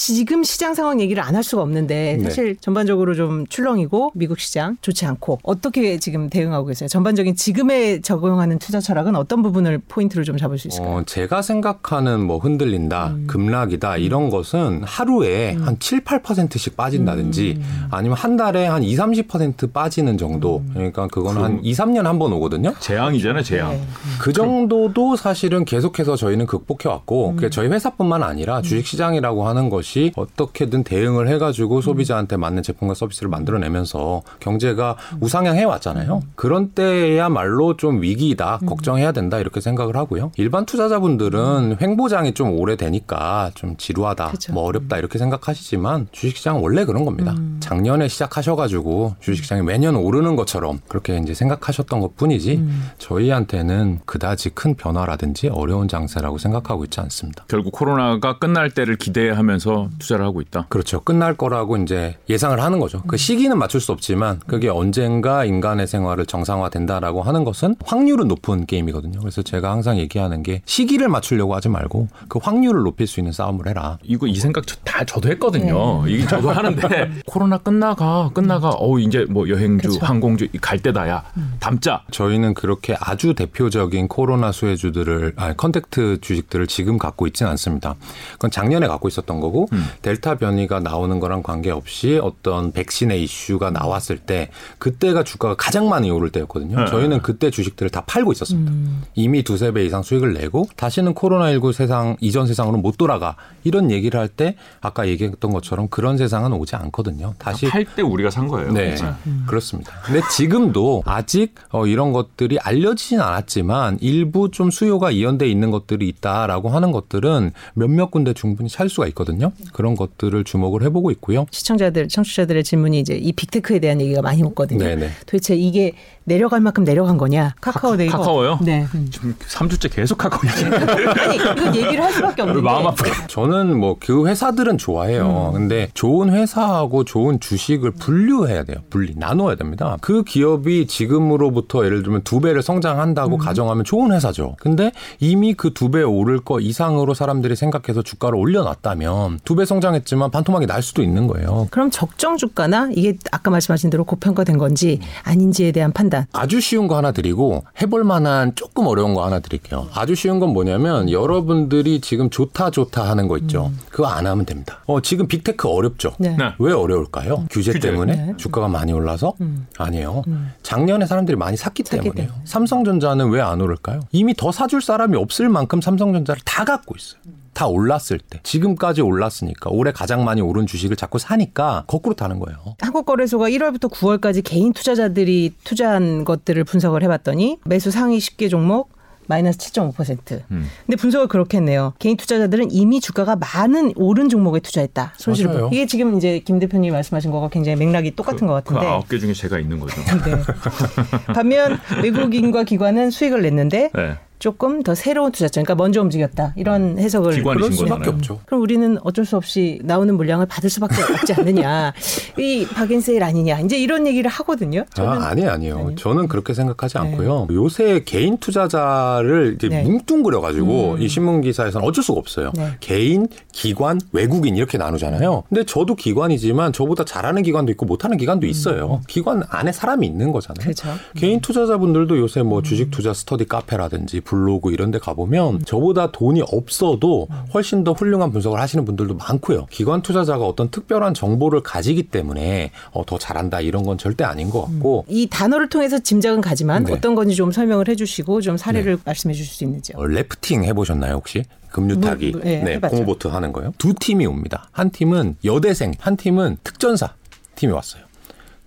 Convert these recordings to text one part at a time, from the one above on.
지금 시장 상황 얘기를 안 할 수가 없는데 네. 사실 전반적으로 좀 출렁이고 미국 시장 좋지 않고 어떻게 지금 대응하고 계세요? 전반적인 지금에 적용하는 투자 철학은 어떤 부분을 포인트를 좀 잡을 수 있을까요? 어, 제가 생각하는 뭐 흔들린다, 음. 급락이다 이런 것은 하루에 한 7, 8%씩 빠진다든지 음. 아니면 한 달에 한 2, 30% 빠지는 정도. 그러니까 그거는 한 2, 3년 한 번 오거든요. 재앙이잖아요, 재앙. 네. 그 정도도 사실은 계속해서 저희는 극복해 왔고 음. 저희 회사뿐만 아니라 주식 시장이라고 하는 것이 어떻게든 대응을 해가지고 소비자한테 맞는 제품과 서비스를 만들어내면서 경제가 음. 우상향해 왔잖아요. 그런 때야말로 좀 위기이다, 음. 걱정해야 된다 이렇게 생각을 하고요. 일반 투자자분들은 횡보장이 좀 오래되니까 좀 지루하다, 그쵸. 뭐 어렵다 이렇게 생각하시지만 주식시장은 원래 그런 겁니다. 음. 작년에 시작하셔가지고 주식시장이 매년 오르는 것처럼 그렇게 이제 생각하셨던 것 뿐이지 음. 저희한테는 그다지 큰 변화라든지 어려운 장세라고 생각하고 있지 않습니다. 결국 코로나가 끝날 때를 기대하면서 투자를 하고 있다. 그렇죠. 끝날 거라고 이제 예상을 하는 거죠. 그 시기는 맞출 수 없지만 그게 언젠가 인간의 생활을 정상화된다라고 하는 것은 확률은 높은 게임이거든요. 그래서 제가 항상 얘기하는 게 시기를 맞추려고 하지 말고 그 확률을 높일 수 있는 싸움을 해라. 이거 이 생각 저- 다 저도 했거든요. 이게 저도 하는데 코로나 끝나가 끝나가 어 이제 뭐 여행주, 그쵸. 항공주 갈 때다야. 담자. 저희는 그렇게 아주 대표적인 코로나 수혜주들을 아니 contact 주식들을 지금 갖고 있지는 않습니다. 그건 작년에 갖고 있었던 거고 델타 변이가 나오는 거랑 관계없이 어떤 백신의 이슈가 나왔을 때 그때가 주가가 가장 많이 오를 때였거든요. 네. 저희는 그때 주식들을 다 팔고 있었습니다. 이미 두세 배 이상 수익을 내고 다시는 코로나19 세상 이전 세상으로 못 돌아가 이런 얘기를 할 때 아까 얘기했던 것처럼 그런 세상은 오지 않거든요. 다시 팔 때 우리가 산 거예요. 네, 진짜. 그렇습니다. 근데 지금도 아직 어, 이런 것들이 알려지진 않았지만 일부 좀 수요가 이연돼 있는 것들이 있다라고 하는 것들은 몇몇 군데 충분히 살 수가 있거든요. 그런 것들을 주목을 해보고 있고요. 시청자들, 청취자들의 질문이 이제 이 빅테크에 대한 얘기가 많이 오거든요. 네네. 도대체 이게 내려갈 만큼 내려간 거냐? 카카오 네이버. 카카오요? 네. 음. 지금 3주째 계속 하고 있어요. 아니, 이건 얘기를 할 수밖에 없는 게 마음 아프게. 저는 뭐 그 회사들은 좋아해요. 근데 좋은 회사하고 좋은 주식을 분류해야 돼요. 분리 나눠야 됩니다. 그 기업이 지금으로부터 예를 들면 두 배를 성장한다고 가정하면 좋은 회사죠. 근데 이미 그 두 배 오를 거 이상으로 사람들이 생각해서 주가를 올려놨다면 두 배 성장했지만 반토막이 날 수도 있는 거예요. 그럼 적정 주가나 이게 아까 말씀하신 대로 고평가된 건지 아닌지에 대한 판단. 아주 쉬운 거 하나 드리고 해볼 만한 조금 어려운 거 하나 드릴게요. 아주 쉬운 건 뭐냐면 여러분들이 지금 좋다 좋다 하는 거 있죠. 그거 안 하면 됩니다. 어, 지금 빅테크 어렵죠. 네. 네. 왜 어려울까요? 규제, 규제. 때문에 네. 주가가 많이 올라서 아니에요. 작년에 사람들이 많이 샀기 샀기 때문에요. 때문에. 삼성전자는 왜 안 오를까요? 이미 더 사줄 사람이 없을 만큼 삼성전자를 다 갖고 있어요. 다 올랐을 때 지금까지 올랐으니까 올해 가장 많이 오른 주식을 자꾸 사니까 거꾸로 타는 거예요. 한국거래소가 1월부터 9월까지 개인 투자자들이 투자한 것들을 분석을 해봤더니 매수 상위 10개 종목 마이너스 7.5%. 음. 근데 분석을 그렇게 했네요. 개인 투자자들은 이미 주가가 많은 오른 종목에 투자했다. 손실을. 보 이게 지금 이제 김 대표님이 말씀하신 거가 굉장히 맥락이 똑같은 것그 같은데. 아홉 개 중에 제가 있는 거죠. 네. 반면 외국인과 기관은 수익을 냈는데 네. 조금 더 새로운 투자점, 그러니까 먼저 움직였다 이런 해석을 기관이 그럴 신 수밖에 거잖아요. 없죠. 그럼 우리는 어쩔 수 없이 나오는 물량을 받을 수밖에 없지 않느냐. 이 박인세일 아니냐. 이제 이런 얘기를 하거든요. 저는 아, 아니 아니요. 아니요. 저는 그렇게 생각하지 네. 않고요. 요새 개인 투자자를 이제 네. 뭉뚱그려 가지고 이 신문 기사에서는 어쩔 수가 없어요. 네. 개인, 기관, 외국인 이렇게 나누잖아요. 근데 저도 기관이지만 저보다 잘하는 기관도 있고 못하는 기관도 있어요. 기관 안에 사람이 있는 거잖아요. 음. 그렇죠. 개인 투자자분들도 요새 뭐 주식 투자 스터디 카페라든지 블로그 이런 데 가보면 저보다 돈이 없어도 훨씬 더 훌륭한 분석을 하시는 분들도 많고요. 기관 투자자가 어떤 특별한 정보를 가지기 때문에 어, 더 잘한다 이런 건 절대 아닌 것 같고 이 단어를 통해서 짐작은 가지만 네. 어떤 건지 좀 설명을 해주시고 좀 사례를 말씀해 주실 수 있는지요. 어, 래프팅 해보셨나요 혹시? 급류 타기 뭐, 네, 네, 해봤죠. 공보트 하는 거요. 두 팀이 옵니다. 한 팀은 여대생, 한 팀은 특전사 팀이 왔어요.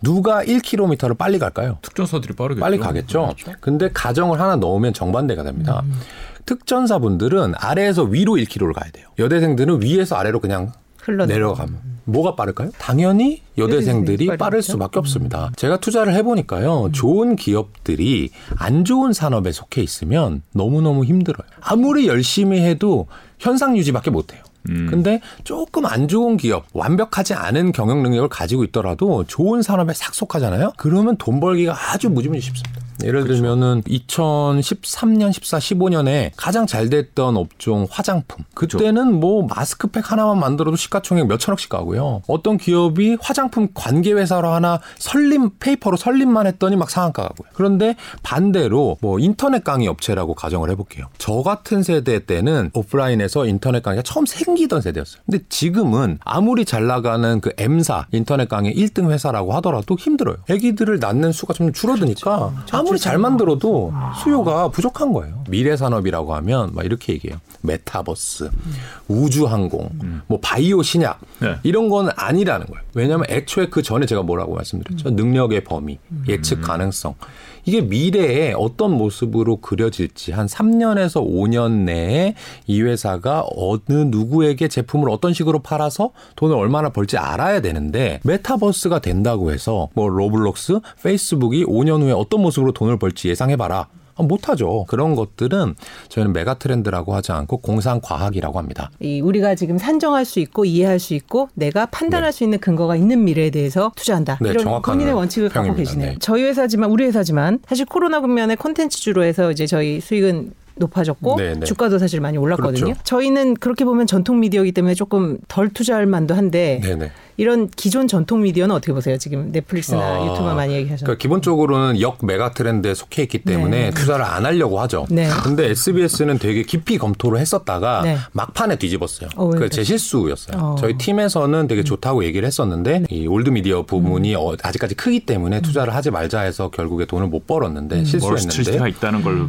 누가 1km를 빨리 갈까요? 특전사들이 빠르겠죠. 빨리 가겠죠. 근데 가정을 하나 넣으면 정반대가 됩니다. 특전사분들은 아래에서 위로 1km를 가야 돼요. 여대생들은 위에서 아래로 그냥 내려가면 뭐가 빠를까요? 당연히 여대생들이 빠를. 수밖에 없습니다. 제가 투자를 해보니까요, 좋은 기업들이 안 좋은 산업에 속해 있으면 너무너무 힘들어요. 아무리 열심히 해도 현상 유지밖에 못해요. 음. 근데 조금 안 좋은 기업, 완벽하지 않은 경영 능력을 가지고 있더라도 좋은 산업에 싹 속하잖아요? 그러면 돈 벌기가 아주 무지무지 쉽습니다. 예를 들면은 2013년, 14, 15년에 가장 잘 됐던 업종 화장품. 그때는 뭐 마스크팩 하나만 만들어도 시가총액 몇 천억씩 가고요. 어떤 기업이 화장품 관계 회사로 하나 설립 페이퍼로 설립만 했더니 막 상한가 가고요. 그런데 반대로 뭐 인터넷 강의 업체라고 가정을 해볼게요. 저 같은 세대 때는 오프라인에서 인터넷 강의가 처음 생기던 세대였어요. 근데 지금은 아무리 잘 나가는 그 M사 인터넷 강의 1등 회사라고 하더라도 힘들어요. 애기들을 낳는 수가 좀 줄어드니까 아무리 잘 만들어도 수요가 부족한 거예요. 미래 산업이라고 하면 막 이렇게 얘기해요. 메타버스, 우주항공, 뭐 바이오 신약 네. 이런 건 아니라는 거예요. 왜냐하면 애초에 그 전에 제가 뭐라고 말씀드렸죠. 능력의 범위, 예측 가능성. 이게 미래에 어떤 모습으로 그려질지 한 3년에서 5년 내에 이 회사가 어느 누구에게 제품을 어떤 식으로 팔아서 돈을 얼마나 벌지 알아야 되는데 메타버스가 된다고 해서 뭐 로블록스, 페이스북이 5년 후에 어떤 모습으로 돈을 벌지 예상해봐라. 아, 못하죠. 그런 것들은 저희는 메가 트렌드라고 하지 않고 공상 과학이라고 합니다. 이 우리가 지금 산정할 수 있고 이해할 수 있고 내가 판단할 수 있는 근거가 있는 미래에 대해서 투자한다. 네, 이런 정확한 본인의 원칙을 갖고 평입니다. 계시네요. 네. 저희 회사지만 우리 회사지만 사실 코로나 국면에 콘텐츠주로 해서 이제 저희 수익은 높아졌고 네, 네. 주가도 사실 많이 올랐거든요. 그렇죠. 저희는 그렇게 보면 전통 미디어이기 때문에 조금 덜 투자할 만도 한데 네네. 이런 기존 전통 미디어는 어떻게 보세요? 지금 넷플릭스나 아, 유튜브 많이 얘기하셨는데. 그러니까 기본적으로는 역 메가 트렌드에 속해 있기 때문에 네. 투자를 안 하려고 하죠. 네. 근데 SBS는 되게 깊이 검토를 했었다가 네. 막판에 뒤집었어요. 어, 왜그 그랬어요? 제 실수였어요. 어. 음. 저희 팀에서는 되게 좋다고 얘기를 했었는데 이 old media 부분이 어, 아직까지 크기 때문에 투자를 하지 말자 해서 결국에 돈을 못 벌었는데 실수했는데 멀스트리트가 있다는 걸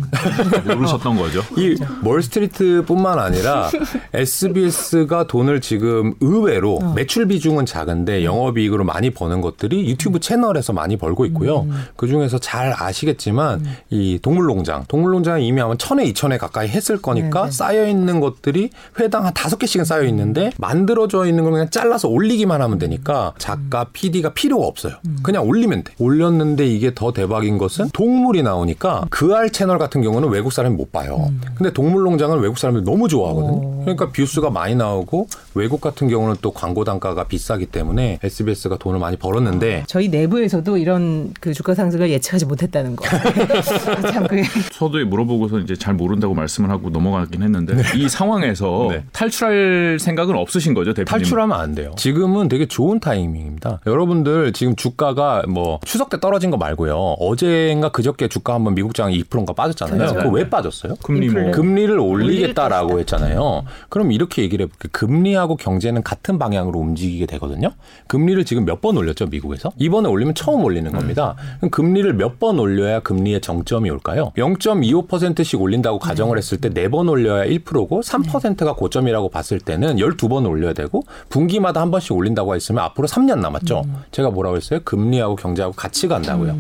모르셨던 거죠. 이 멀스트리트뿐만 아니라 SBS가 돈을 지금 의외로 어. 매출 비중은 작은데 영업이익으로 많이 버는 것들이 유튜브 음. 채널에서 많이 벌고 있고요. 그 중에서 잘 아시겠지만 음. 이 동물농장, 동물농장이 이미 아마 천에 이천에 가까이 했을 거니까 네, 네. 쌓여 있는 것들이 회당 한 다섯 개씩은 쌓여 있는데 만들어져 있는 걸 그냥 잘라서 올리기만 하면 되니까 작가, PD가 필요가 없어요. 음. 그냥 올리면 돼. 올렸는데 이게 더 대박인 것은 동물이 나오니까 그 알 채널 같은 경우는 외국 사람이 못 봐요. 음. 근데 동물농장을 외국 사람들이 너무 좋아하거든요. 그러니까 뷰수가 많이 나오고 외국 같은 경우는 또 광고 단가가 비싸기 때문에 SBS가 돈을 많이 벌었는데 저희 내부에서도 이런 그 주가 상승을 예측하지 못했다는 거. 참 그게 서두에 물어보고서 이제 잘 모른다고 말씀을 하고 넘어가긴 했는데 이 상황에서 네. 탈출할 생각은 없으신 거죠, 대표님? 탈출하면 안 돼요. 지금은 되게 좋은 타이밍입니다. 여러분들 지금 주가가 뭐 추석 때 떨어진 거 말고요. 어제인가 그저께 주가 한번 미국장이 2%인가 빠졌잖아요. 그렇죠. 그거 왜 빠졌어요? 금리 뭐. 금리를 올리겠다라고. 했잖아요. 그럼 이렇게 얘기를 해볼게요. 금리하고 경제는 같은 방향으로 움직이게 되거든요. 금리를 지금 몇 번 올렸죠, 미국에서? 이번에 올리면 처음 올리는 겁니다. 그럼 금리를 몇 번 올려야 금리의 정점이 올까요? 0.25%씩 올린다고 가정을 했을 때 네 번 올려야 1%고 3%가 고점이라고 봤을 때는 12번 올려야 되고 분기마다 한 번씩 올린다고 했으면 앞으로 3년 남았죠. 제가 뭐라고 했어요? 금리하고 경제하고 같이 간다고요.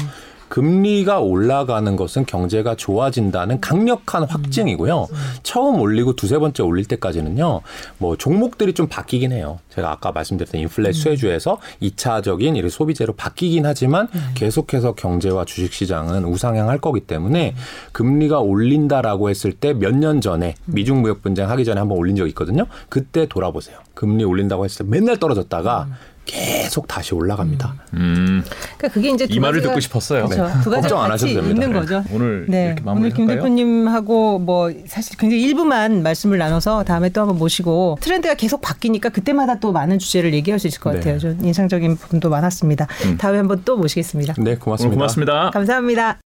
금리가 올라가는 것은 경제가 좋아진다는 강력한 확증이고요. 처음 올리고 두세 번째 올릴 때까지는요. 뭐 종목들이 좀 바뀌긴 해요. 제가 아까 말씀드렸던 인플레 수혜주에서 2차적인 이런 소비재로 바뀌긴 하지만 계속해서 경제와 주식 시장은 우상향할 거기 때문에 금리가 올린다라고 했을 때 몇 년 전에 미중 무역 분쟁 하기 전에 한번 올린 적 있거든요. 그때 돌아보세요. 금리 올린다고 했을 때 맨날 떨어졌다가 계속 다시 올라갑니다. 음, 그러니까 그게 이제 두이 말을 듣고 싶었어요. 그렇죠. 두 가지가 걱정 안 같이 하셔도 됩니다. 있는 거죠. 오늘 네. 이렇게 오늘 김? 대표님하고 뭐 사실 굉장히 일부만 말씀을 나눠서 다음에 또 한번 모시고 트렌드가 계속 바뀌니까 그때마다 또 많은 주제를 얘기할 수 있을 것 네. 같아요. 좀 인상적인 부분도 많았습니다. 다음에 한번 또 모시겠습니다. 네, 고맙습니다. 고맙습니다. 감사합니다.